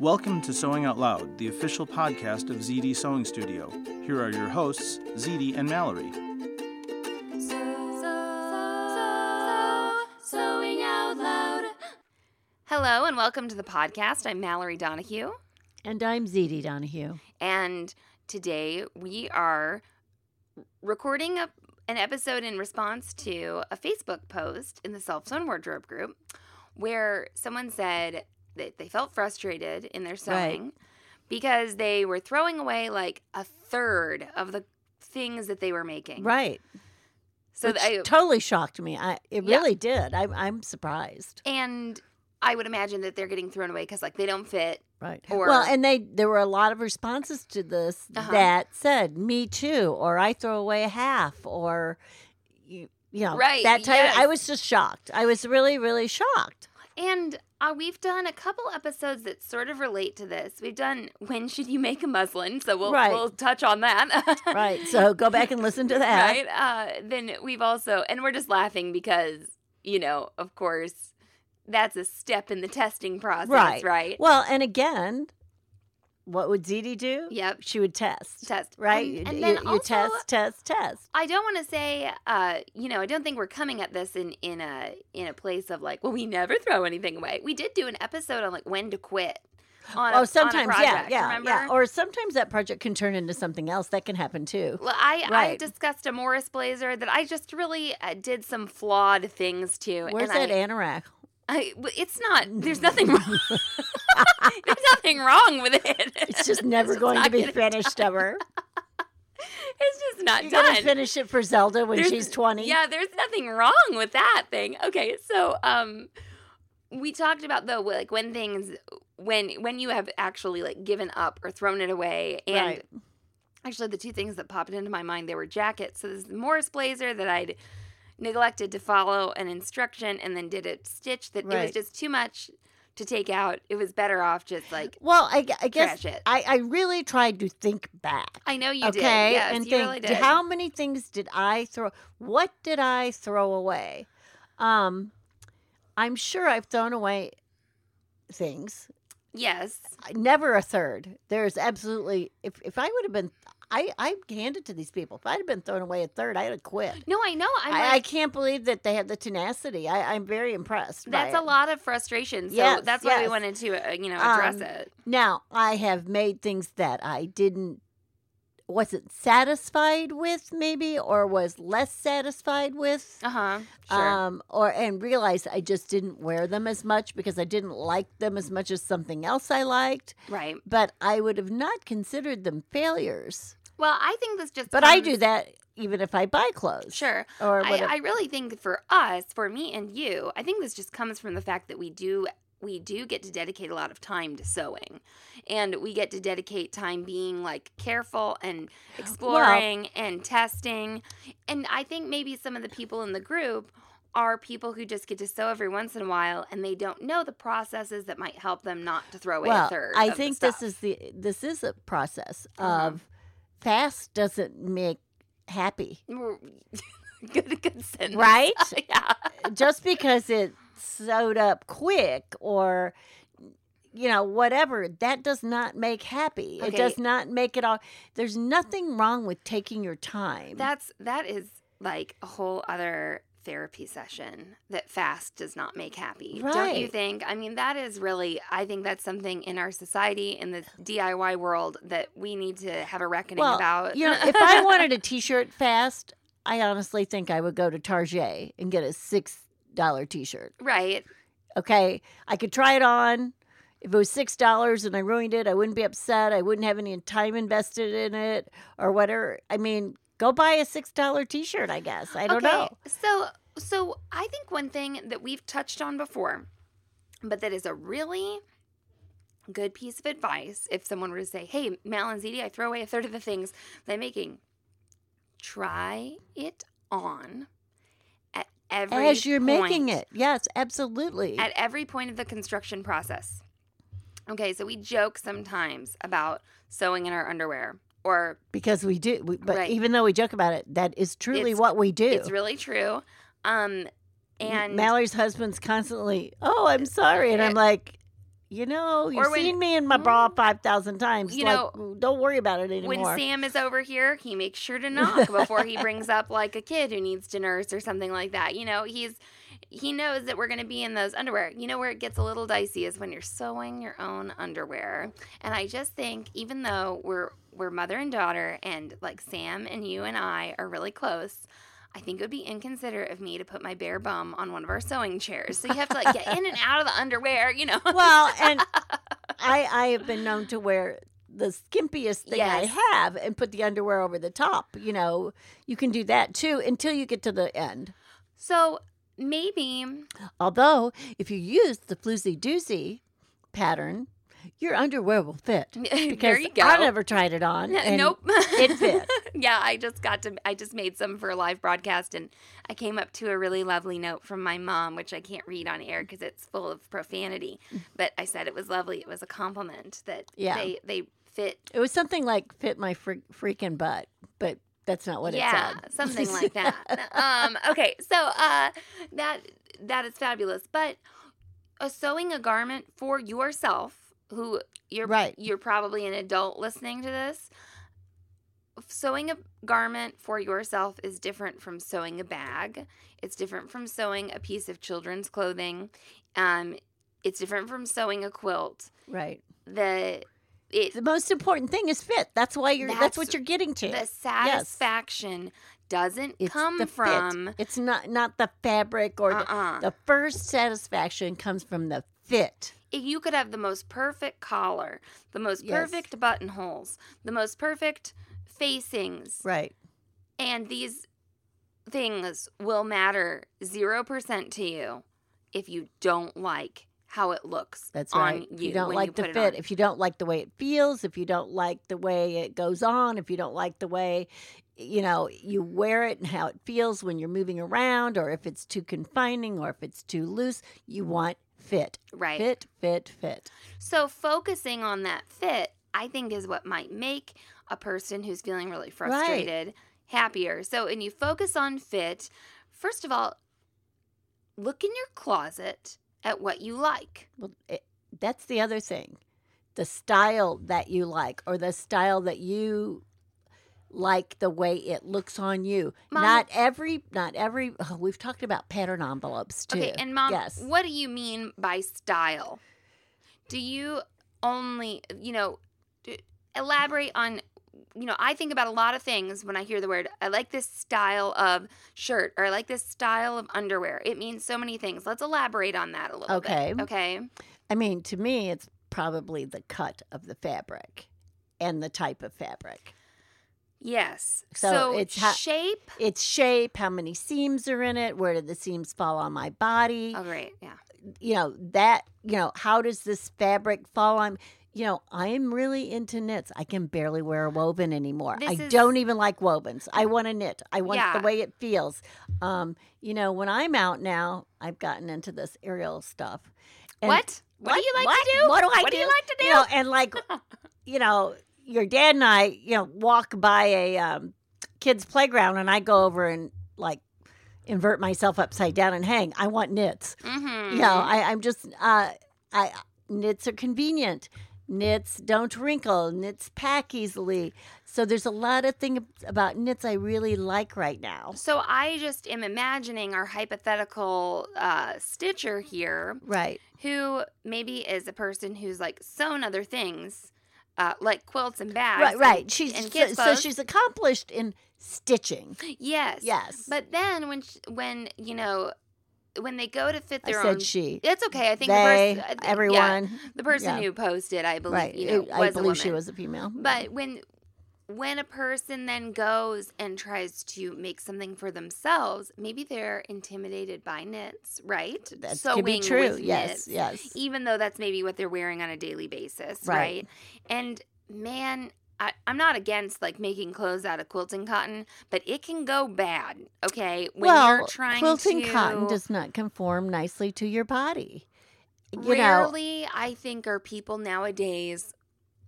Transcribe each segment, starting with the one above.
Welcome to Sewing Out Loud, the official podcast of ZD Sewing Studio. Here are your hosts, ZD and Mallory. Sewing out loud. Hello and welcome to the podcast. I'm Mallory Donahue. And I'm ZD Donahue. And today we are recording a, an episode in response to a Facebook post in the Self Sewn Wardrobe group where someone said they, they felt frustrated in their sewing Right. because they were throwing away like a third of the things that they were making. Right. So Which I, totally shocked me. I it Yeah. really did. I, I'm surprised. and I would imagine that they're getting thrown away because like they don't fit. Right. Or- well, and they there were a lot of responses to this Uh-huh. that said "me too" or "I throw away a half" or you, you know Right, that type. I was just shocked. I was really really shocked. And uh, we've done a couple episodes that sort of relate to this. We've done when should you make a muslin, so we'll Right. we'll touch on that. Right. So go back and listen to that. right. Uh, then we've also, and we're just laughing because you know, of course, that's a step in the testing process, Right. right? Well, and again, what would ZD do? Yep. She would test. Test Right. and, You- and then you also, test, test, test. I don't want to say, uh, you know, I don't think we're coming at this in in a in a place of like, well, we never throw anything away. We did do an episode on like when to quit. On a, Oh, a sometimes, yeah, project, yeah, remember? yeah. Or sometimes that project can turn into something else. That can happen too. Well, I, I discussed a Morris blazer that I just really uh, did some flawed things to. Where's and that I, anorak? I, it's not. There's nothing wrong. nothing wrong with it. It's just never going to be finished ever. It's just not You're done. gonna finish it for Zelda when There's- she's twenty. Yeah, there's nothing wrong with that thing. Okay, so um, we talked about though, like when things, when when you have actually like given up or thrown it away, and Right. actually the two things that popped into my mind they were jackets. So this is the Morris blazer that I'd neglected to follow an instruction and then did a stitch that it was just too much to take out. It was better off just like Well, I, I guess. I, I really tried to think back. I know you okay, did. Yes, and think really did. how many things did I throw? What did I throw away? Um, I'm sure I've thrown away things. yes. Never a third. There's absolutely if if I would have been, I I handed to these people. If I'd have been thrown away a third, I'd have quit. No, I know. I'm I, like, I can't believe that they have the tenacity. I, I'm very impressed. That's a lot of frustration. So Yes, that's why we wanted to, uh, you know, address Um, it. Now I have made things that I didn't wasn't satisfied with, maybe, or was less satisfied with. Uh huh. Sure. Um, or and realized I just didn't wear them as much because I didn't like them as much as something else I liked. right. But I would have not considered them failures. Well, I think this just. But I do that even if I buy clothes. Sure. Or I. I really think for us, for me and you, I think this just comes from the fact that we do we do get to dedicate a lot of time to sewing, and we get to dedicate time being like careful and exploring and testing, and I think maybe some of the people in the group are people who just get to sew every once in a while and they don't know the processes that might help them not to throw away well, a third. I think this is the this is a process Uh-huh. of fast doesn't make happy. good good sentence. Right? yeah. just because it's sewed up quick or you know whatever that does not make happy it does not make it all there's nothing wrong with taking your time That's that is like a whole other therapy session that fast does not make happy. Don't you think? I mean, that is really, I think that's something in our society, in the DIY world, that we need to have a reckoning well, about. you know, if I wanted a T-shirt fast, I honestly think I would go to Target and get a six dollar T-shirt. right. Okay, I could try it on. If it was six dollars and I ruined it, I wouldn't be upset. I wouldn't have any time invested in it or whatever. I mean, go buy a six dollar T-shirt. I guess I don't know. So, so I think one thing that we've touched on before, but that is a really good piece of advice if someone were to say, "Hey, Mal and ZD, I throw away a third of the things they're making." Try it on every As you're making it, yes, absolutely. at every point of the construction process. Okay, so we joke sometimes about sewing in our underwear, or because we do. We, but Right. even though we joke about it, that is truly what we do. it's really true. Um, and Mallory's husband's constantly, "Oh, I'm sorry," and I'm like, "You know, you've when- seen me in my bra mm. five thousand times. You like, don't worry about it anymore." when Sam is over here, he makes sure to knock before he brings up like a kid who needs to nurse or something like that. You know, he's he knows that we're going to be in those underwear. You know where it gets a little dicey is when you're sewing your own underwear. And I just think even though we're we're mother and daughter and like Sam and you and I are really close, I think it would be inconsiderate of me to put my bare bum on one of our sewing chairs. So you have to like get in and out of the underwear, you know. well, and I I have been known to wear the skimpiest thing I have and put the underwear over the top. You know, you can do that too until you get to the end. So maybe Although, if you use the floozy doozy pattern, your underwear will fit. Because there you go. I never tried it on. and nope. it fit. yeah, I just got to I just made some for a live broadcast and I came up to a really lovely note from my mom which I can't read on air because it's full of profanity. But I said it was lovely. It was a compliment that Yeah. they they fit It was something like fit my fre- freaking butt, but that's not what yeah, it said. something like that. um, okay, so uh, that that is fabulous. But uh, sewing a garment for yourself, who you're Right. you're probably an adult listening to this. Sewing a garment for yourself is different from sewing a bag. It's different from sewing a piece of children's clothing. Um, it's different from sewing a quilt. Right. The it The most important thing is fit. That's why you're. That's, That's what you're getting to. the satisfaction doesn't It's come the fit. from It's not not the fabric or the, uh-uh. the first satisfaction comes from the fit. You could have the most perfect collar, the most Yes. perfect buttonholes, the most perfect facings, Right. and these things will matter 0% to you if you don't like how it looks That's on right. you. if you don't like you the fit, if you don't like the way it feels, if you don't like the way it goes on, if you don't like the way you know you wear it and how it feels when you're moving around, or if it's too confining, or if it's too loose, you want fit. right. Fit, fit, fit. So focusing on that fit, I think is what might make a person who's feeling really frustrated happier. So when you focus on fit, first of all, look in your closet at what you like. Well, it, that's the other thing. The style that you like, or the style that you like the way it looks on you. Mom- not every, not every. Oh, we've talked about pattern envelopes too. Okay, and mom, yes, what do you mean by style? Do you only, you know, elaborate on you know, I think about a lot of things when I hear the word I like this style of shirt or I like this style of underwear. It means so many things. Let's elaborate on that a little Okay. bit. Okay. I mean, to me, it's probably the cut of the fabric and the type of fabric. Yes. So So, it's ha- shape. Its shape, how many seams are in it, where do the seams fall on my body? Oh, great. Yeah. you know that you know how does this fabric fall on you know i'm really into knits i can barely wear a woven anymore This i is- don't even like wovens i want to knit i want Yeah. the way it feels um you know when i'm out now i've gotten into this aerial stuff And- what? what? do you like what? to do? what do i What do do you like to do? you know and like you know your dad and i you know walk by a um kids playground and i go over and like invert myself upside down and hang i want knits mm-hmm. you know, I, I'm just uh, I knits are convenient. knits don't wrinkle, knits pack easily. So there's a lot of things about knits I really like right now. So I just am imagining our hypothetical uh, stitcher here, Right. who maybe is a person who's like sewn other things, uh, like quilts and bags. Right, and- right. She's and so, so she's accomplished in stitching. yes, Yes. But then when sh- when you know when they go to fit I their said own, she. it's okay. I think They, the person, everyone. the person yeah. who posted, I believe, right. you know, It- I believe she was a female. But when when a person then goes and tries to make something for themselves, maybe they're intimidated by knits, right? that Sewing could be true. Yes, knits, yes. Even though that's maybe what they're wearing on a daily basis, Right. right? And man, I, I'm not against like making clothes out of quilting cotton, but it can go bad. Okay, when well, you're trying quilting to cotton does not conform nicely to your body. You know, Rarely, I think, are people nowadays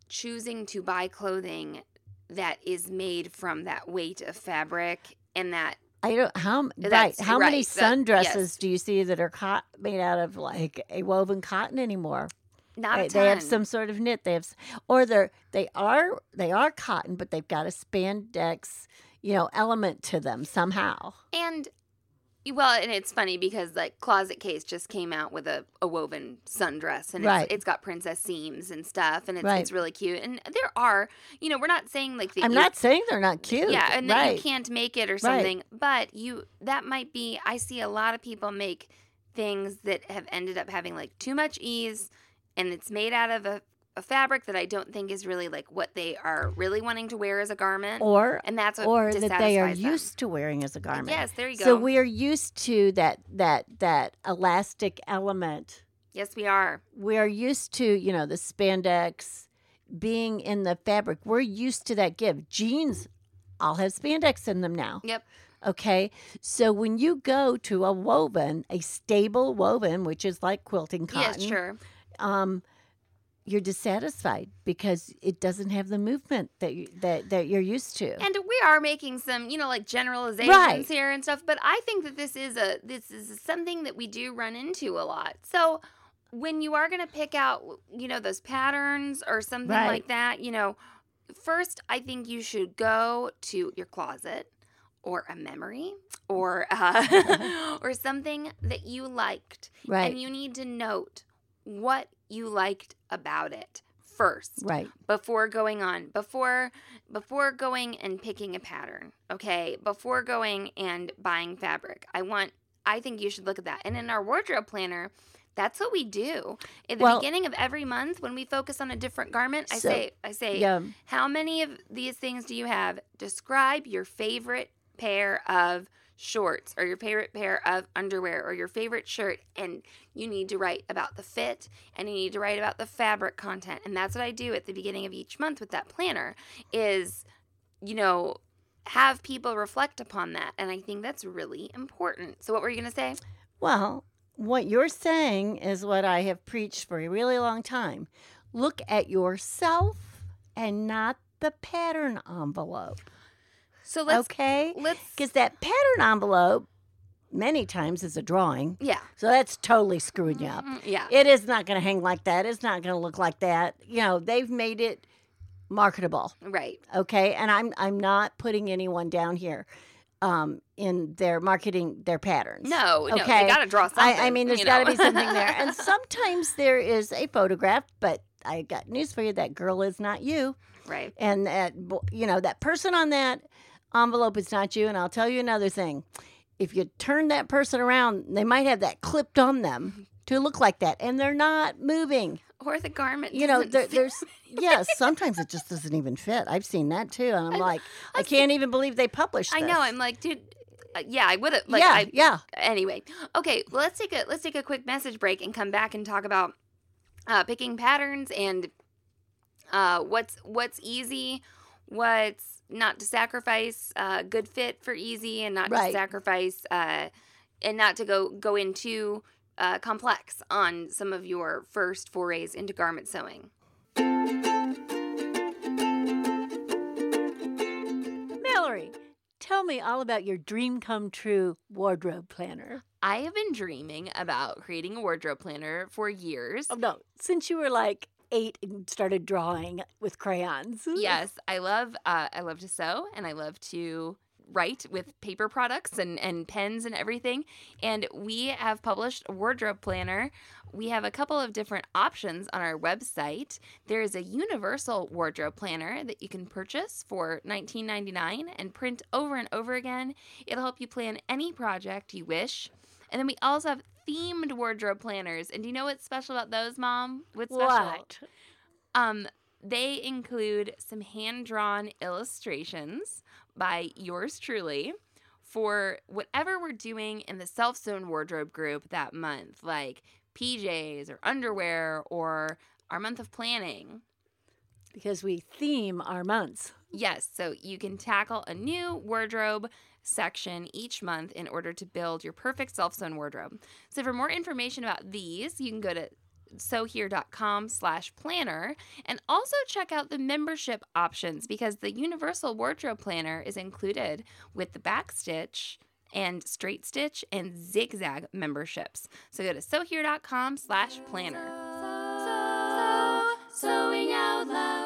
choosing to buy clothing that is made from that weight of fabric and that I don't how right. How many right, that- sundresses yes. do you see that are cot- made out of like a woven cotton anymore? not They- they have some sort of knit. They have, or they're they are they are cotton, but they've got a spandex, you know, element to them somehow. and well, and it's funny because like Closet Case just came out with a, a woven sundress and Right. it's, it's got princess seams and stuff and it's Right. it's really cute. And there are, you know, we're not saying like that I'm you- not saying they're not cute. Yeah, and that right. you can't make it or something. But you that might be I see a lot of people make things that have ended up having like too much ease and it's made out of a, a fabric that I don't think is really like what they are really wanting to wear as a garment. or and that's what or that they are them. used to wearing as a garment. Yes, there you go. So we are used to that that that elastic element. yes, we are. We are used to, you know, the spandex being in the fabric. We're used to that give. Jeans all have spandex in them now. Yep. Okay. So when you go to a woven, a stable woven, which is like quilting cotton, Yes, sure. um, you're dissatisfied because it doesn't have the movement that you, that that you're used to. And we are making some, you know, like generalizations Right. here and stuff, but I think that this is a this is something that we do run into a lot. So when you are going to pick out, you know, those patterns or something Right. like that, you know, first I think you should go to your closet or a memory or uh, or something that you liked right. and you need to note what you liked about it first right. before going on before before going and picking a pattern okay? Before going and buying fabric. I want i think you should look at that. And in our wardrobe planner that's what we do. At the Well- beginning of every month when we focus on a different garment i So, say i say Yeah. how many of these things do you have? Describe your favorite pair of shorts or your favorite pair of underwear or your favorite shirt and you need to write about the fit and you need to write about the fabric content and that's what i do at the beginning of each month with that planner is you know have people reflect upon that and i think that's really important so what were you going to say Well, what you're saying is what I have preached for a really long time. Look at yourself and not the pattern envelope. So let's okay? let's Because that pattern envelope many times is a drawing. yeah So that's totally screwing you up. Mm, yeah It is not going to hang like that. It's not going to look like that. You know, they've made it marketable. right Okay, and I'm I'm not putting anyone down here um, in their marketing their patterns. no no Okay. you got to draw something I, I mean, there's got to know? be something there, and sometimes there is a photograph. But I got news for you: that girl is not you, right and that you know that person on that envelope is not you. And I'll tell you another thing: if you turn that person around, they might have that clipped on them to look like that, and they're not moving. or the garment You know, there, there's yes. Sometimes it just doesn't even fit. I've seen that too, and I'm like, I can't even believe they published. I this. know. I'm like, dude. Uh, yeah, I would have. Like, yeah, I, yeah. Anyway, okay. Well, let's take a let's take a quick message break and come back and talk about uh, picking patterns and uh, what's what's easy, what's not to sacrifice uh, good fit for easy, and not Right. to sacrifice uh, and not to go go into uh, complex on some of your first forays into garment sewing. Mallory, tell me all about your dream come true wardrobe planner. I have been dreaming about creating a wardrobe planner for years. Oh no, since you were like eight and started drawing with crayons. yes, I love uh, I love to sew and I love to write with paper products and, and pens and everything. And we have published a wardrobe planner. We have a couple of different options on our website. There is a universal wardrobe planner that you can purchase for $19.99 and print over and over again. It'll help you plan any project you wish. And then we also have themed wardrobe planners. And do you know what's special about those, Mom? What's special? What? Um, they include some hand drawn illustrations by yours truly for whatever we're doing in the self sewn wardrobe group that month, like PJs or underwear or our month of planning. Because we theme our months. Yes, so you can tackle a new wardrobe section each month in order to build your perfect self sewn wardrobe. So, for more information about these, you can go to sewhere.com slash planner and also check out the membership options because the universal wardrobe planner is included with the backstitch and straight stitch and zigzag memberships. So go to sewhere.com slash planner. Sewing out loud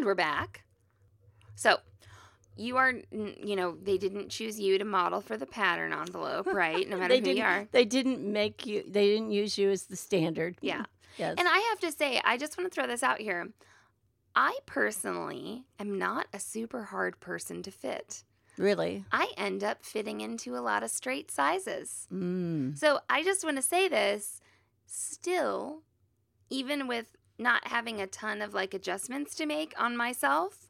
And we're back. So, you are, you know, they didn't choose you to model for the pattern envelope, right? No matter they who didn't, you are. They didn't make you. They didn't use you as the standard. Yeah. Yes. And I have to say, I just want to throw this out here. I personally am not a super hard person to fit. really. I end up fitting into a lot of straight sizes. Mm. So I just want to say this still, even with not having a ton of like adjustments to make on myself,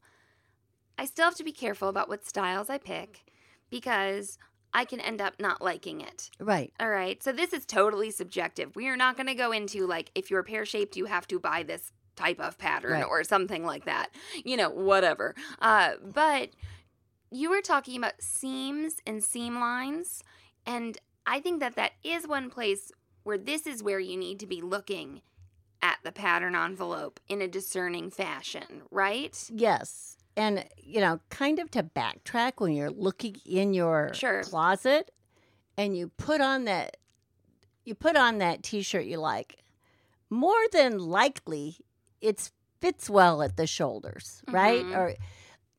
I still have to be careful about what styles I pick because I can end up not liking it. Right. All right. So this is totally subjective. We are not going to go into like if you're pear shaped, you have to buy this type of pattern Right. or something like that. You know, whatever. Uh, but you were talking about seams and seam lines, and I think that that is one place where this is where you need to be looking at the pattern envelope in a discerning fashion, right? Yes. And, you know, kind of to backtrack when you're looking in your Sure. closet and you put on that you put on that t-shirt you like, more than likely it fits well at the shoulders, right? Mhm. Or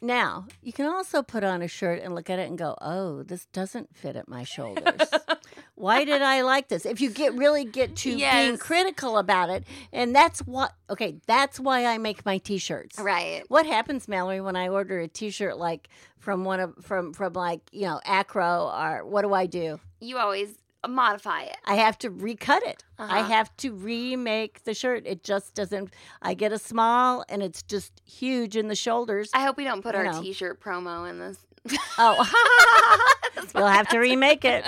now, you can also put on a shirt and look at it and go, "Oh, this doesn't fit at my shoulders." Why did I like this? If you get really get to being critical about it, and that's what okay, that's why I make my t-shirts. Right. What happens, Mallory, when I order a T-shirt like from one of from from like you know Acro or what do I do? You always modify it. I have to recut it. I Uh-huh. have to remake the shirt. It just doesn't. I get a small and it's just huge in the shoulders. I hope we don't put You our know. t-shirt promo in this. oh, you'll have to remake it.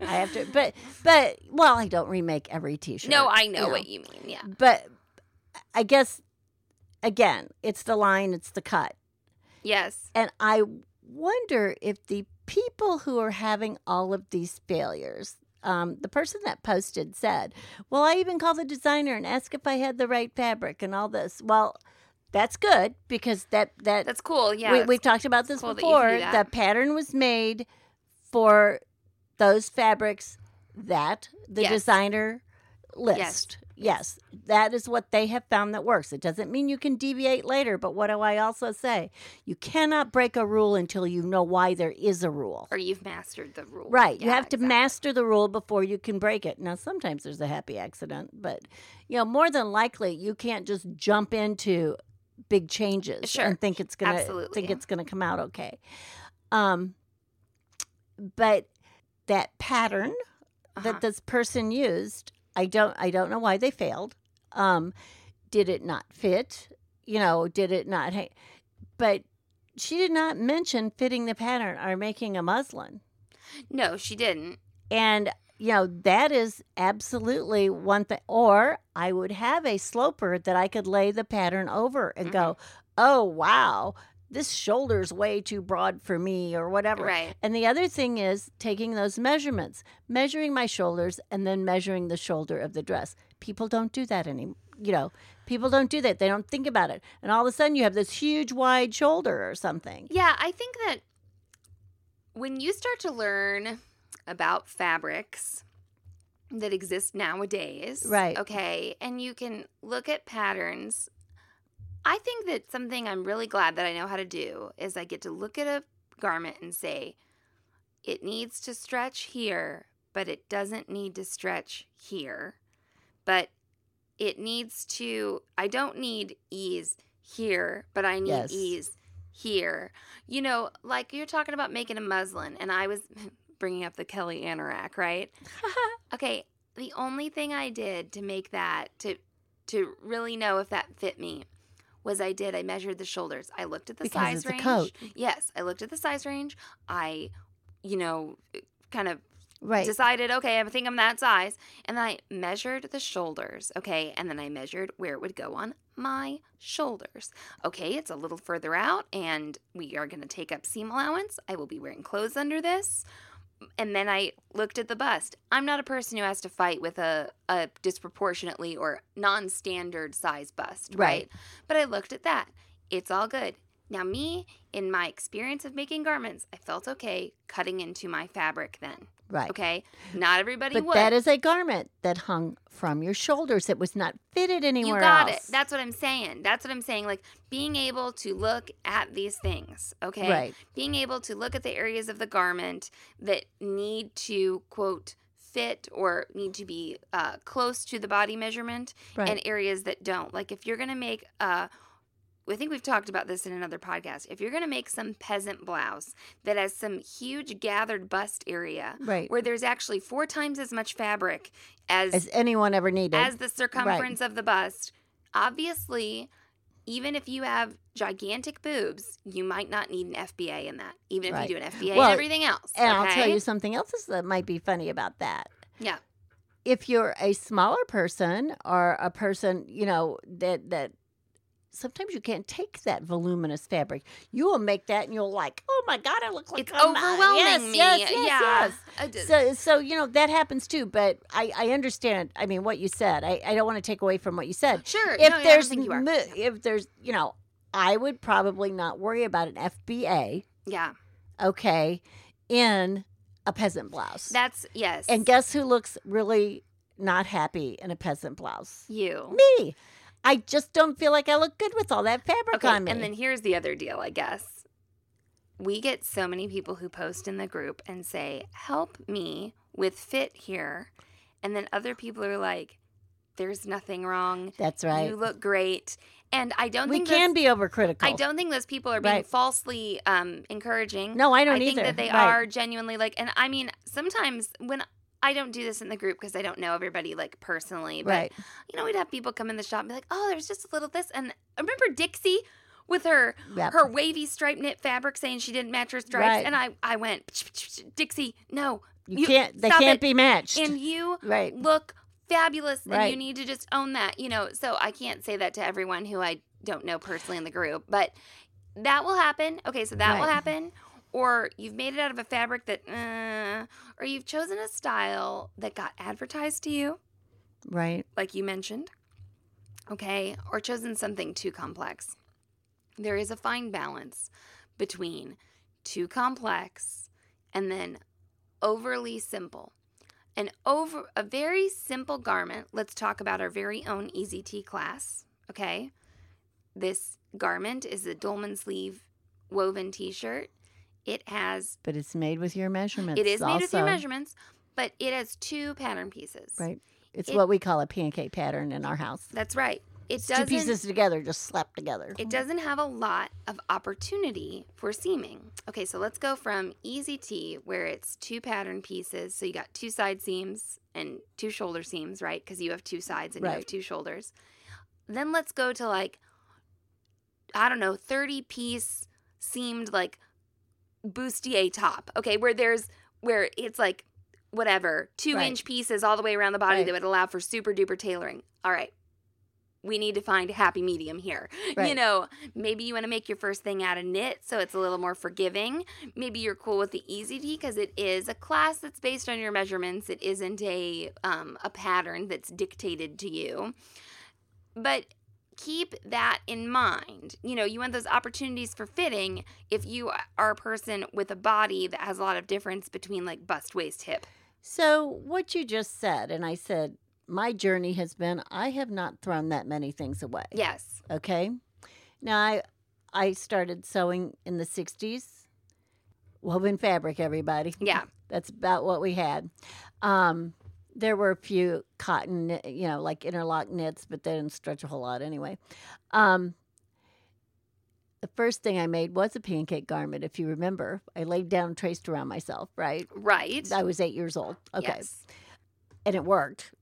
I have to, but but well, I don't remake every T-shirt. No, I know, you what you mean. Yeah. But I guess again, it's the line, it's the cut. Yes. And I wonder if the people who are having all of these failures, um, the person that posted said, Well, I even called the designer and asked if I had the right fabric and all this. Well, that's good because that, that That's cool. Yeah. we, we've talked about this cool that you can before. The pattern was made for those fabrics that the Yes. designer list. Yes, that is what they have found that works. It doesn't mean you can deviate later, but what do I also say? You cannot break a rule until you know why there is a rule. Or you've mastered the rule. Right. you Yeah, have to master the rule before you can break it. Now, sometimes there's a happy accident, but you know, more than likely, you can't just jump into big changes Sure. and think it's gonna think it's gonna come out okay. Um, but that pattern Uh-huh. that this person used, I don't I don't know why they failed. Um, did it not fit? You know, did it not? Ha- but she did not mention fitting the pattern or making a muslin. No, she didn't. And you know that is absolutely one thing. Or I would have a sloper that I could lay the pattern over and go, "Oh wow, this shoulder's way too broad for me," or whatever. Right. And the other thing is taking those measurements, measuring my shoulders, and then measuring the shoulder of the dress. People don't do that anymore. You know, people don't do that. They don't think about it, and all of a sudden you have this huge wide shoulder or something. Yeah, I think that when you start to learn about fabrics that exist nowadays, Right. Okay, and you can look at patterns. I think that something I'm really glad that I know how to do is I get to look at a garment and say, it needs to stretch here, but it doesn't need to stretch here. But it needs to, I don't need ease here, but I need Yes. ease here. You know, like you're talking about making a muslin, and I was bringing up the Kelly Anorak, right? okay, the only thing I did to make that to to really know if that fit me was I did I measured the shoulders. I looked at the Because size range. coat. Yes, I looked at the size range. I, you know, kind of Right. decided, okay, I think I'm that size. And then I measured the shoulders, okay? And then I measured where it would go on my shoulders. Okay, it's a little further out, and we are going to take up seam allowance. I will be wearing clothes under this. And then I looked at the bust. I'm not a person who has to fight with a, a disproportionately or non standard size bust, Right. right? But I looked at that. It's all good. Now, me, in my experience of making garments, I felt okay cutting into my fabric then. Right. Okay, not everybody But would. that is a garment that hung from your shoulders. It was not fitted anywhere you got else. it. That's what I'm saying. That's what I'm saying. Like being able to look at these things. Okay, Right. Being able to look at the areas of the garment that need to quote fit or need to be uh, close to the body measurement, Right. and areas that don't. Like if you're gonna make a I think we've talked about this in another podcast. If you're going to make some peasant blouse that has some huge gathered bust area Right. where there's actually four times as much fabric as As anyone ever needed. as the circumference of the bust. Obviously, even if you have gigantic boobs, you might not need an FBA in that, even if Right. you do an FBA Well, and everything else. and I'll tell you something else that might be funny about that. Yeah. If you're a smaller person or a person, you know, that that sometimes you can't take that voluminous fabric. You will make that and you'll like, oh my God, I look like It's I'm- overwhelming yes, me. Yes, yes, yeah. yes. So, so you know that happens too. But I, I understand. I mean, what you said. I, I don't want to take away from what you said. sure. If no, there's, you are. if there's, you know, I would probably not worry about an FBA. yeah. Okay, in a peasant blouse. That's yes. and guess who looks really not happy in a peasant blouse? you. Me. I just don't feel like I look good with all that fabric Okay, on me. and then here's the other deal, I guess. We get so many people who post in the group and say, "Help me with fit here," and then other people are like, "There's nothing wrong. That's right. You look great." And I don't we think can be overcritical. I don't think those people are being Right. falsely um, encouraging. No, I don't I think either. that they Right. are genuinely like, and I mean, sometimes when I don't do this in the group because I don't know everybody like personally, but Right. you know, we'd have people come in the shop and be like, "Oh, there's just a little this," and I remember Dixie with her Yep. her wavy striped knit fabric saying she didn't match her stripes, Right. and I I went, Dixie, no, You, can't. They can't it." be matched. and you right. look fabulous, and you need to just own that, you know. So I can't say that to everyone who I don't know personally in the group, but that will happen. Okay, so that will happen. Or you've made it out of a fabric that, uh, or you've chosen a style that got advertised to you, Right. like you mentioned, okay, or chosen something too complex. There is a fine balance between too complex and then overly simple. an over a very simple garment. Let's talk about our very own Easy T class. Okay. This garment is a dolman sleeve woven t-shirt. It has But it's made with your measurements. it is made with your measurements, but it has two pattern pieces. Right. It's It- what we call a pancake pattern in our house. That's right. It It's doesn't two pieces together, just slapped together. it doesn't have a lot of opportunity for seaming. Okay, so let's go from easy T where it's two pattern pieces. So you got two side seams and two shoulder seams, right? Because you have two sides and you have two shoulders. Then let's go to like I don't know, 30 piece seamed like bustier top. Okay, where there's where it's like whatever, two Right. inch pieces all the way around the body Right. that would allow for super duper tailoring. All right. We need to find a happy medium here. You know, maybe you want to make your first thing out of knit so it's a little more forgiving. Maybe you're cool with the easy tee because it is a class that's based on your measurements. It isn't a um, a pattern that's dictated to you. But keep that in mind. You know, you want those opportunities for fitting if you are a person with a body that has a lot of difference between like bust, waist, hip. So, what you just said, and I said, my journey has been I have not thrown that many things away. Yes. Okay. Now, I, I started sewing in the 60s, woven fabric, everybody. Yeah. That's about what we had. Um, there were a few cotton, you know, like interlock knits, but they didn't stretch a whole lot anyway. Um, the first thing I made was a pancake garment, if you remember. I laid down and traced around myself, right? Right. I was eight years old. Okay. Yes. And it worked.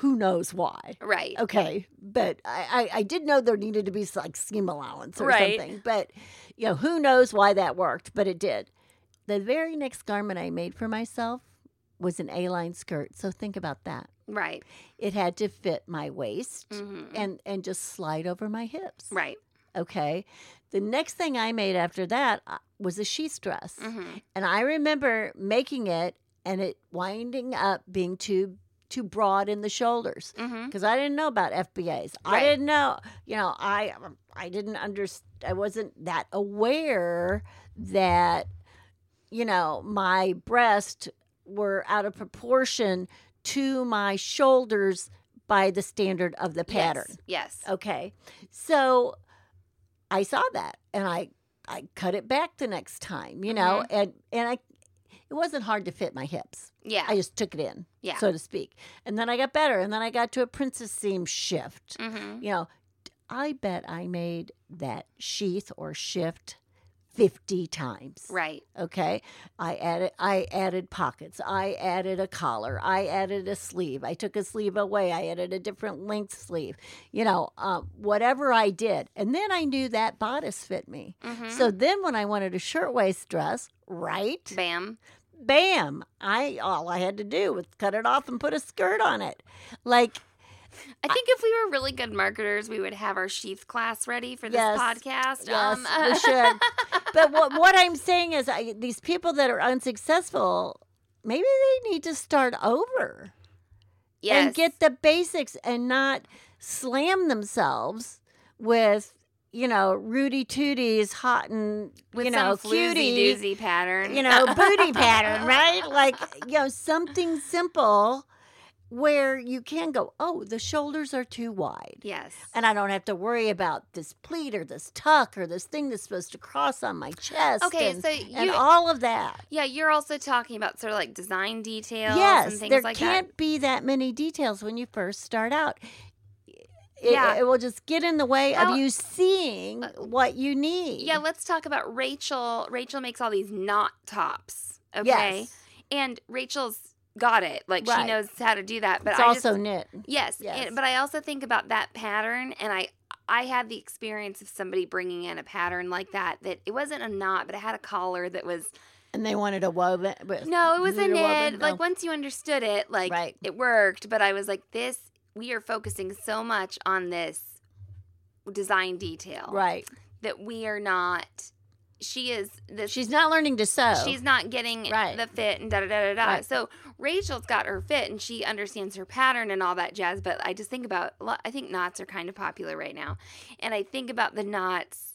Who knows why? Right. Okay, but I, I, I did know there needed to be like seam allowance or Right. something. But you know, who knows why that worked? But it did. The very next garment I made for myself was an A-line skirt. So think about that. Right. It had to fit my waist hmm and and just slide over my hips. Right. Okay. The next thing I made after that uh, was a sheath dress. hmm And I remember making it and it winding up being too too broad in the shoulders because I didn't know about FBAs. I didn't know, you know, I I didn't understand. I wasn't that aware that you know my breasts were out of proportion to my shoulders by the standard of the pattern. Yes. yes. Okay, so I saw that and I I cut it back the next time, you know, Mm-hmm. and and I it wasn't hard to fit my hips. Yeah. I just took it in, Yeah. so to speak. And then I got better. And then I got to a princess seam shift. hmm You know, I bet I made that sheath or shift 50 times. Right. Okay. I added I added pockets. I added a collar. I added a sleeve. I took a sleeve away. I added a different length sleeve. You know, um, whatever I did. And then I knew that bodice fit me. hmm So then when I wanted a shirtwaist dress, right? Bam. bam i all i had to do was cut it off and put a skirt on it like I think if we were really good marketers, we would have our sheath class ready for this Yes. podcast. yes Um, we should but what, what i'm saying is I, these people that are unsuccessful maybe they need to start over yes. and get the basics and not slam themselves with you know rudy tooties hot and with you know cutie doozy pattern. you know, booty pattern, right? Like, you know, something simple where you can go, oh, the shoulders are too wide. Yes. And I don't have to worry about this pleat or this tuck or this thing that's supposed to cross on my chest. Okay, and, so and you- all of that. Yeah, you're also talking about sort of like design details and Yes, things there like can't be that many details when you first start out. It, Yeah. it will just get in the way of you seeing Uh, what you need. Yeah, let's talk about Rachel. Rachel makes all these knot tops. Okay. Yes. And Rachel's got it. Like she knows how to do that. But it's I also just, knit. Yes, Yes. but I also think about that pattern, and I I had the experience of somebody bringing in a pattern like that. That it wasn't a knot, but it had a collar that was And they wanted a woven. no, it was a knit woven? knit. Like once you understood it, like Right. it worked. But I was like, this. We are focusing so much on this design detail, Right. That we are not. She is this. She's not learning to sew. She's not getting Right. the fit and da da da da da. Right. So Rachel's got her fit and she understands her pattern and all that jazz. But I just think about, I think knots are kind of popular right now, and I think about the knots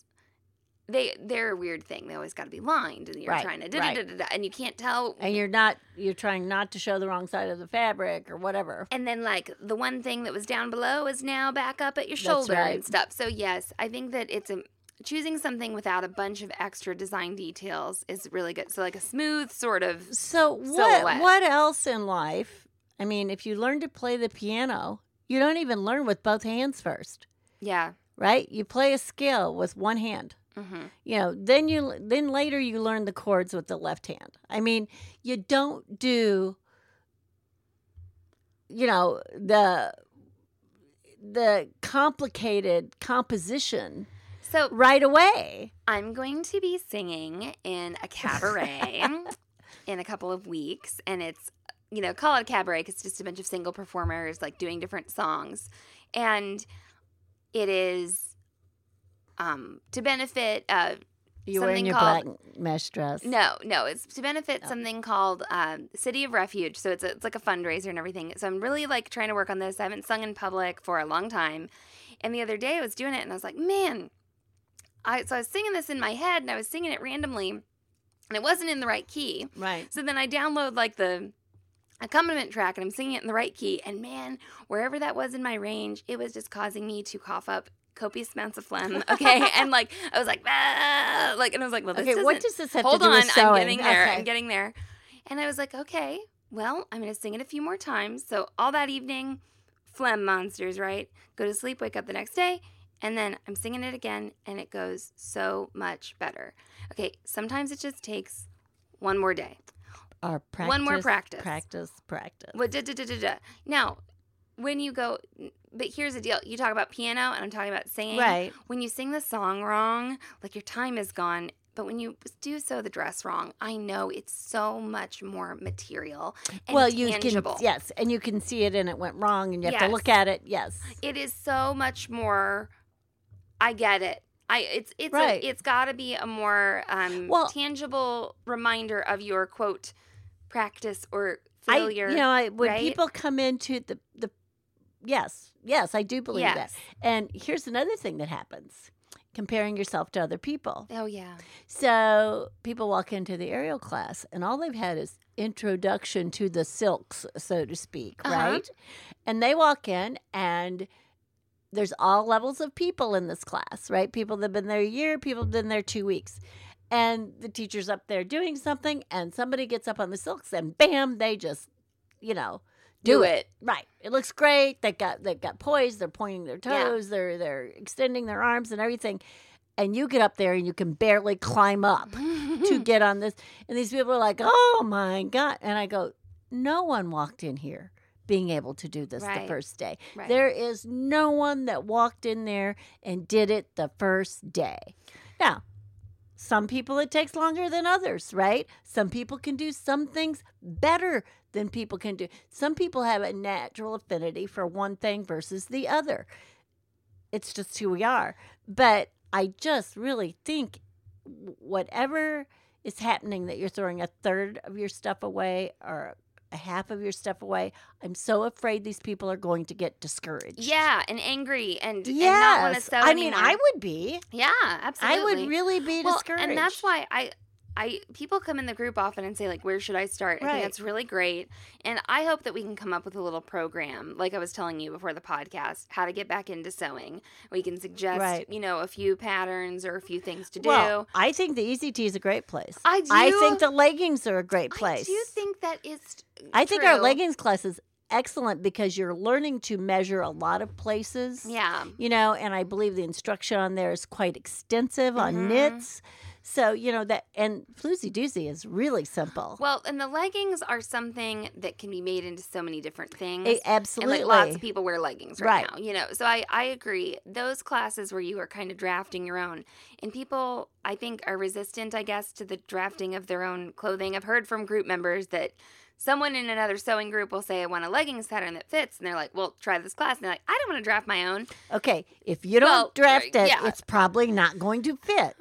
they they're a weird thing. They always got to be lined, and you're Right, trying to right. da-da-da-da-da, and you can't tell. and you're not you're trying not to show the wrong side of the fabric or whatever. And then like the one thing that was down below is now back up at your shoulder and stuff. So yes, I think that it's a choosing something without a bunch of extra design details is really good. So like a smooth sort of So what Silhouette. what else in life? I mean, if you learn to play the piano, you don't even learn with both hands first, yeah. right? You play a scale with one hand. hmm You know, then you then later you learn the chords with the left hand. I mean, you don't do you know, the the complicated composition So right away. I'm going to be singing in a cabaret in a couple of weeks, and it's you know call it a cabaret because it's just a bunch of single performers like doing different songs, and it is um to benefit uh You're wearing your called- black mesh dress. no no it's to benefit Oh. something called um, City of Refuge, so it's a, it's like a fundraiser and everything. So I'm really like trying to work on this. I haven't sung in public for a long time, and the other day I was doing it and I was like, man, I so I was singing this in my head and I was singing it randomly, and it wasn't in the right key. Right. So then I download like the accompaniment track and I'm singing it in the right key. And man, wherever that was in my range, it was just causing me to cough up copious amounts of phlegm. Okay. and like, I was like, "Ah," like, and I was like, well, this Okay, what does this have hold to do on. with sewing? Hold on, I'm getting there. Okay. I'm getting there. And I was like, okay, well, I'm going to sing it a few more times. So all that evening, phlegm monsters, right? Go to sleep, wake up the next day. And then I'm singing it again, and it goes so much better. Okay, sometimes it just takes one more day. Or practice, One more practice. Practice, practice. What da, da, da, da, da. Now, when you go, but here's the deal: you talk about piano, and I'm talking about singing. Right. When you sing the song wrong, like your time is gone. But when you do sew the dress wrong, I know it's so much more material and well, you tangible. can yes, and you can see it, and it went wrong, and you have to look at it. Yes. It is so much more. I get it. I it's it's Right. a, it's got to be a more um, Well- tangible reminder of your quote practice or I, failure. you know, I, when right? people come into the the, yes, yes, I do believe that. And here's another thing that happens: comparing yourself to other people. Oh yeah. So people walk into the aerial class, and all they've had is introduction to the silks, so to speak, Uh-huh. right? And they walk in, and there's all levels of people in this class, right? People that have been there a year, people have been there two weeks. And the teacher's up there doing something, and somebody gets up on the silks, and bam, they just, you know, do, Do it. it. Right. It looks great. They got they got poise. They're pointing their Yeah. toes. They're they're extending their arms and everything. And you get up there and you can barely climb up to get on this. And these people are like, "Oh my god!" And I go, "No one walked in here being able to do this the first day. Right. There is no one that walked in there and did it the first day." Now, some people it takes longer than others, right? Some people can do some things better than people can do. Some people have a natural affinity for one thing versus the other. It's just who we are. But I just really think whatever is happening that you're throwing a third of your stuff away or a half of your stuff away, I'm so afraid these people are going to get discouraged. Yeah, and angry and, Yes. and not want to sew I mean. I would be. Yeah, absolutely. I would really be well, discouraged. and that's why I, I people come in the group often and say like, "Where should I start?" I think that's really great, and I hope that we can come up with a little program, like I was telling you before the podcast, how to get back into sewing. We can suggest, Right. you know, a few patterns or a few things to do. Well, I think the Easy is a great place. I do. I think the leggings are a great place. I do think that is. I think our leggings class is excellent because you're learning to measure a lot of places. Yeah. You know, and I believe the instruction on there is quite extensive on Mhm. knits. So, you know, that and floozy doozy is really simple. Well, and the leggings are something that can be made into so many different things. Eh, absolutely. And like lots of people wear leggings right, Right. now, you know. So I, I agree. Those classes where you are kind of drafting your own, and people I think are resistant, I guess, to the drafting of their own clothing. I've heard from group members that someone in another sewing group will say, I want a leggings pattern that fits. And they're like, well, try this class. And they're like, I don't want to draft my own. Okay, if you don't Well, draft it, yeah. it's probably not going to fit.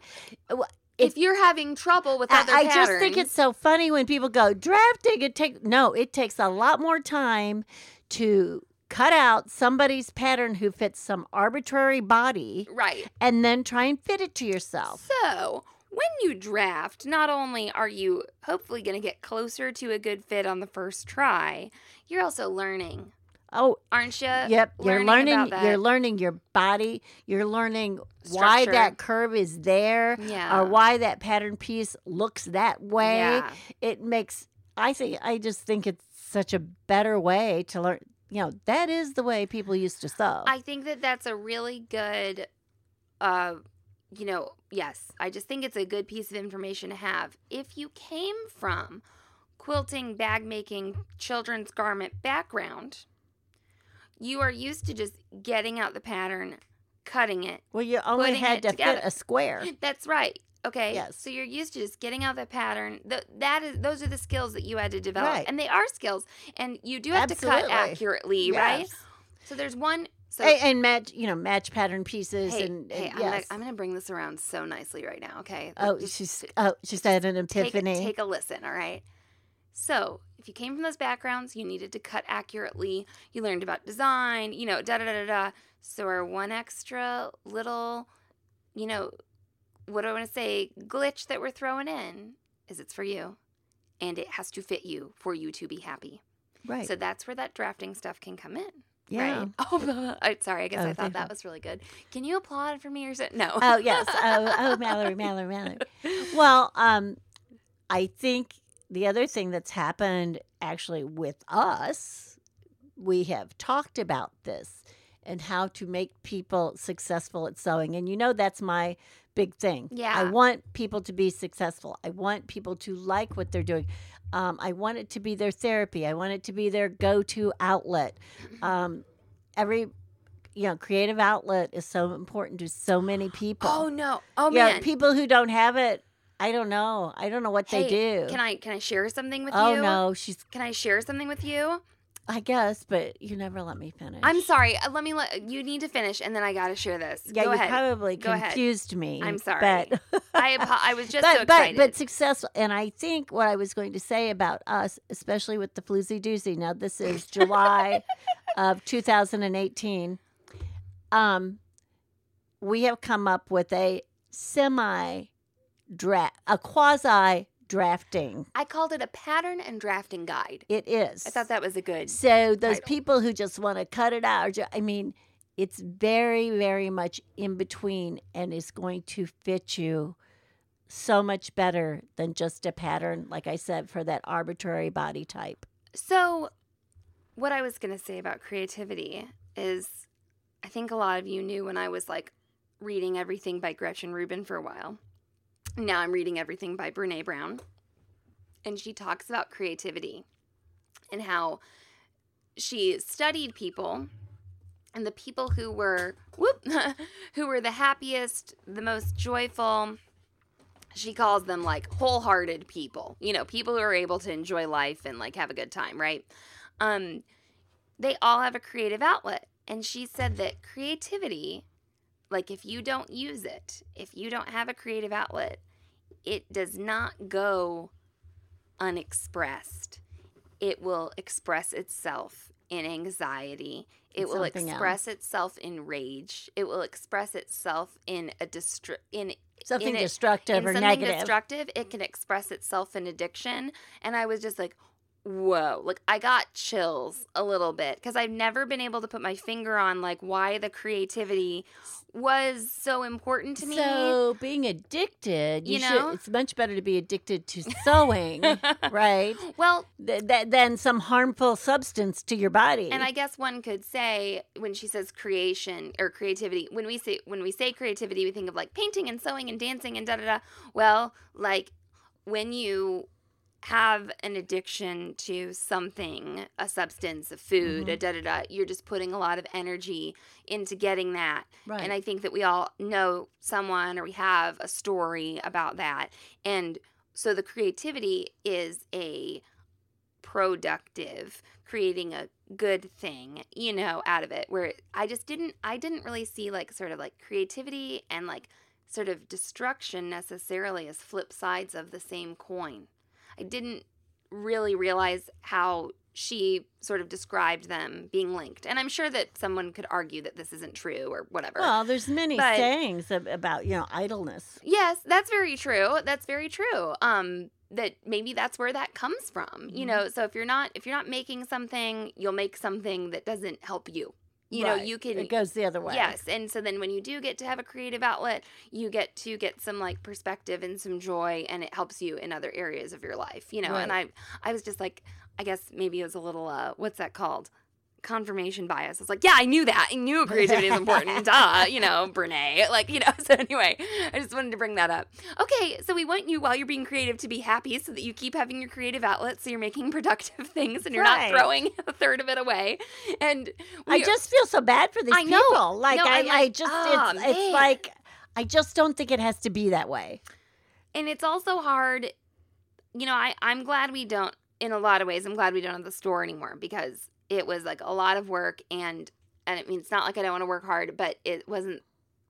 Wh- If, you're having trouble with other I, I just think it's so funny when people go drafting. It take no, it takes a lot more time to cut out somebody's pattern who fits some arbitrary body Right. and then try and fit it to yourself. So, when you draft, not only are you hopefully going to get closer to a good fit on the first try, you're also learning, Oh, aren't you? yep. You're learning learning. about that. You're learning your body. You're learning why that curve is there, Yeah. or why that pattern piece looks that way. Yeah. It makes. I think. I just think it's such a better way to learn. You know, that is the way people used to sew. I think that that's a really good, uh, you know, yes, I just think it's a good piece of information to have. If you came from quilting, bag making, children's garment background, you are used to just getting out the pattern, cutting it. well, you only had to together. fit a square. That's right. Okay. Yes. So you're used to just getting out the pattern. Th- that is those are the skills that you had to develop. Right. And they are skills. And you do have to cut accurately, right? So there's one so and, and match, you know, match pattern pieces hey, and, hey, and I'm, gonna, yes. I'm gonna bring this around so nicely right now, okay? oh, Just she's oh, she's had an take, epiphany. take a listen, all right? So, if you came from those backgrounds, you needed to cut accurately. You learned about design, you know, da da da da da. So, our one extra little, you know, what do I want to say, glitch that we're throwing in is it's for you, and it has to fit you for you to be happy. right. So that's where that drafting stuff can come in. Yeah. Right? Oh, I, sorry. I guess Oh, I thought that was really good. Can you applaud for me or something? No. Oh yes. Oh, oh, Mallory, Mallory, Mallory. Well, um, I think the other thing that's happened actually with us, we have talked about this and how to make people successful at sewing, and you know that's my big thing. Yeah. I want people to be successful. I want people to like what they're doing. Um, I want it to be their therapy. I want it to be their go-to outlet. Um, every you know, creative outlet is so important to so many people. Oh no. Oh yeah, man. people who don't have it, I don't know. I don't know what Hey, they do. Can I can I share something with oh you? no, she's. Can I share something with you? I guess, but you never let me finish. I'm sorry. Uh, Let me let you need to finish, and then I got to share this. Yeah, Go you ahead. probably Go ahead. confused me. I'm sorry. but I apo- I was just but, so but excited. but successful, and I think what I was going to say about us, especially with the floozy doozy. Now this is July of 2018. Um, we have come up with a semi draft, a quasi drafting. I called it a pattern and drafting guide. It is. I thought that was a good. So those title. people who just want to cut it out, or I mean, it's very, very much in between, and is going to fit you so much better than just a pattern, like I said, for that arbitrary body type. So, what I was going to say about creativity is I think a lot of you knew when I was like reading everything by Gretchen Rubin for a while. Now I'm reading everything by Brene Brown. And she talks about creativity and how she studied people and the people who were whoop who were the happiest, the most joyful, she calls them like wholehearted people you know people who are able to enjoy life and like have a good time right? Um they all have a creative outlet. And she said that creativity like if you don't use it if you don't have a creative outlet it does not go unexpressed it will express itself in anxiety it will express itself in rage it will express itself in a distr- in Something in destructive in or something negative. destructive, it can express itself in addiction. And I was just like, whoa, like I got chills a little bit because I've never been able to put my finger on like why the creativity was so important to me. So being addicted, you, You know? should. It's much better to be addicted to sewing, right? well, Th- th- than some harmful substance to your body. and I guess one could say when she says creation or creativity, when we say when we say creativity, we think of like painting and sewing and dancing and da da da. Well, like when you have an addiction to something, a substance, a food, a mm-hmm. da da da, you're just putting a lot of energy into getting that. right. And I think that we all know someone or we have a story about that. And so the creativity is a productive, creating a good thing, you know, out of it. Where I just didn't, I didn't really see like sort of like creativity and like sort of destruction necessarily as flip sides of the same coin. I didn't really realize how she sort of described them being linked. And I'm sure that someone could argue that this isn't true or whatever. Well, there's many But- sayings about you know idleness. Yes, that's very true. That's very true. Um that maybe that's where that comes from. You Mhm. know, so if you're not if you're not making something, you'll make something that doesn't help you. You know, you can It goes the other way. Yes, and so then when you do get to have a creative outlet, you get to get some like perspective and some joy and it helps you in other areas of your life, you know. And I I was just like I guess maybe it was a little uh what's that called? Confirmation bias. It's like, yeah, I knew that. I knew creativity is important. Duh, you know, Brene. Like, you know, so anyway, I just wanted to bring that up. Okay, so we want you while you're being creative to be happy so that you keep having your creative outlets so you're making productive things and you're Right. not throwing a third of it away. And I just feel so bad for these I know. people. Like No, I, I'm I just "Ah, it's it's like I just don't think it has to be that way. and it's also hard you know I, i'm glad we don't in a lot of ways i'm glad we don't have the store anymore because it was like a lot of work and and i mean it's not like i don't want to work hard but it wasn't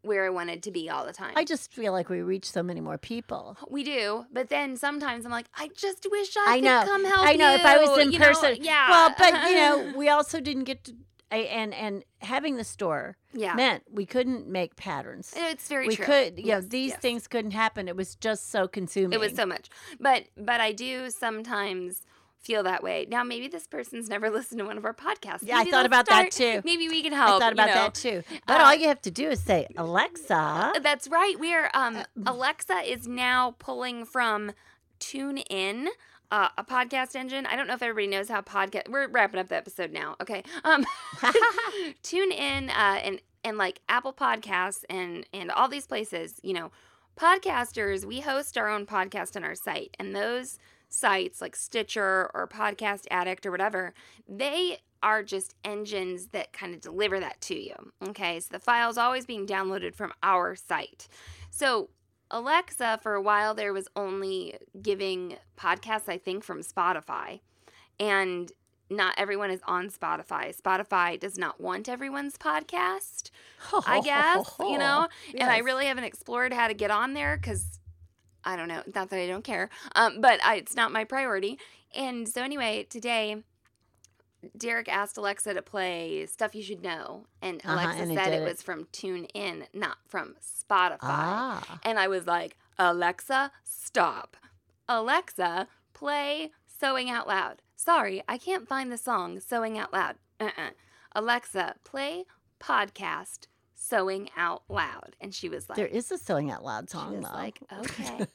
where i wanted to be all the time I just feel like we reach so many more people. we do but then sometimes i'm like i just wish i, I could know. come help I know if I was in you know? person. yeah Well, but you know, we also didn't get to I- and and having the store yeah meant we couldn't make patterns. it's very we true could, you know, these yes. things couldn't happen. It was just so consuming. It was so much. But but I do sometimes feel that way. Now maybe this person's never listened to one of our podcasts. Yeah, I thought about that too. Maybe we can help. I thought you about know. that too. But Uh, all you have to do is say, Alexa. That's right. We are um Uh, Alexa is now pulling from TuneIn. Uh, a podcast engine. I don't know if everybody knows how podcast. We're wrapping up the episode now. Okay. Um, tune in uh, and and like Apple Podcasts and and all these places. You know, podcasters. We host our own podcast on our site, and those sites like Stitcher or Podcast Addict or whatever, they are just engines that kind of deliver that to you. Okay, so the file's always being downloaded from our site. So Alexa, for a while there, was only giving podcasts, I think, from Spotify. And not everyone is on Spotify. Spotify does not want everyone's podcast, I guess, you know? And I really haven't explored how to get on there because I don't know. Not that I don't care, um, but I, it's not my priority. And so, anyway, today, Derek asked Alexa to play Stuff You Should Know. And Uh-huh, Alexa and said it it. was from TuneIn, not from Spotify. Ah. And I was like, Alexa, stop. Alexa, play Sewing Out Loud. Sorry, I can't find the song Sewing Out Loud. Uh-uh. Alexa, play podcast Sewing Out Loud. And she was like, There is a Sewing Out Loud she song, was though. like, okay.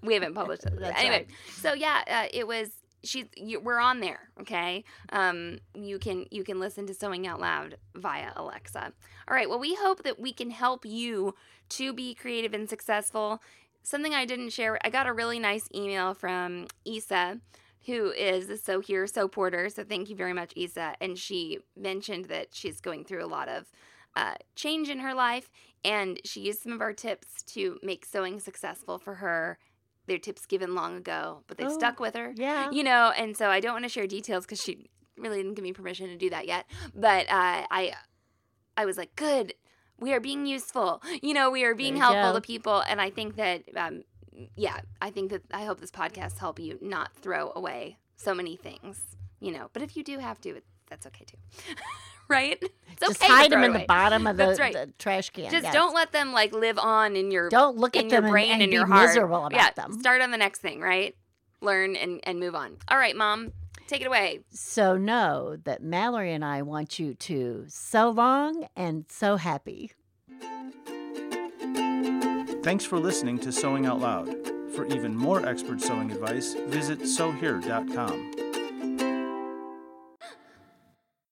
we haven't published it. Anyway, right. so yeah, uh, it was. She's. You, we're on there. Okay. Um. You can you can listen to Sewing Out Loud via Alexa. All right. Well, we hope that we can help you to be creative and successful. Something I didn't share. I got a really nice email from Isa, who is a So Here So Porter. So thank you very much, Isa. And she mentioned that she's going through a lot of uh, change in her life, and she used some of our tips to make sewing successful for her. They're tips given long ago, but they Oh, stuck with her. Yeah. You know, and so I don't want to share details because she really didn't give me permission to do that yet. But uh, I, I was like, good. We are being useful. You know, we are being helpful go. to people, and I think that, um, yeah, I think that I hope this podcast help you not throw away so many things. You know, but if you do have to, it, that's okay too, right? It's Just okay to hide them throw it in the bottom of the, right. the trash can. Just yes. don't let them like live on in your Don't look in at your them brain and, and, and your be heart. miserable about yeah, them. start on the next thing, right? Learn and and move on. All right, mom, take it away. So know that Mallory and I want you to so long and so happy. Thanks for listening to Sewing Out Loud. For even more expert sewing advice, visit sewhere.com.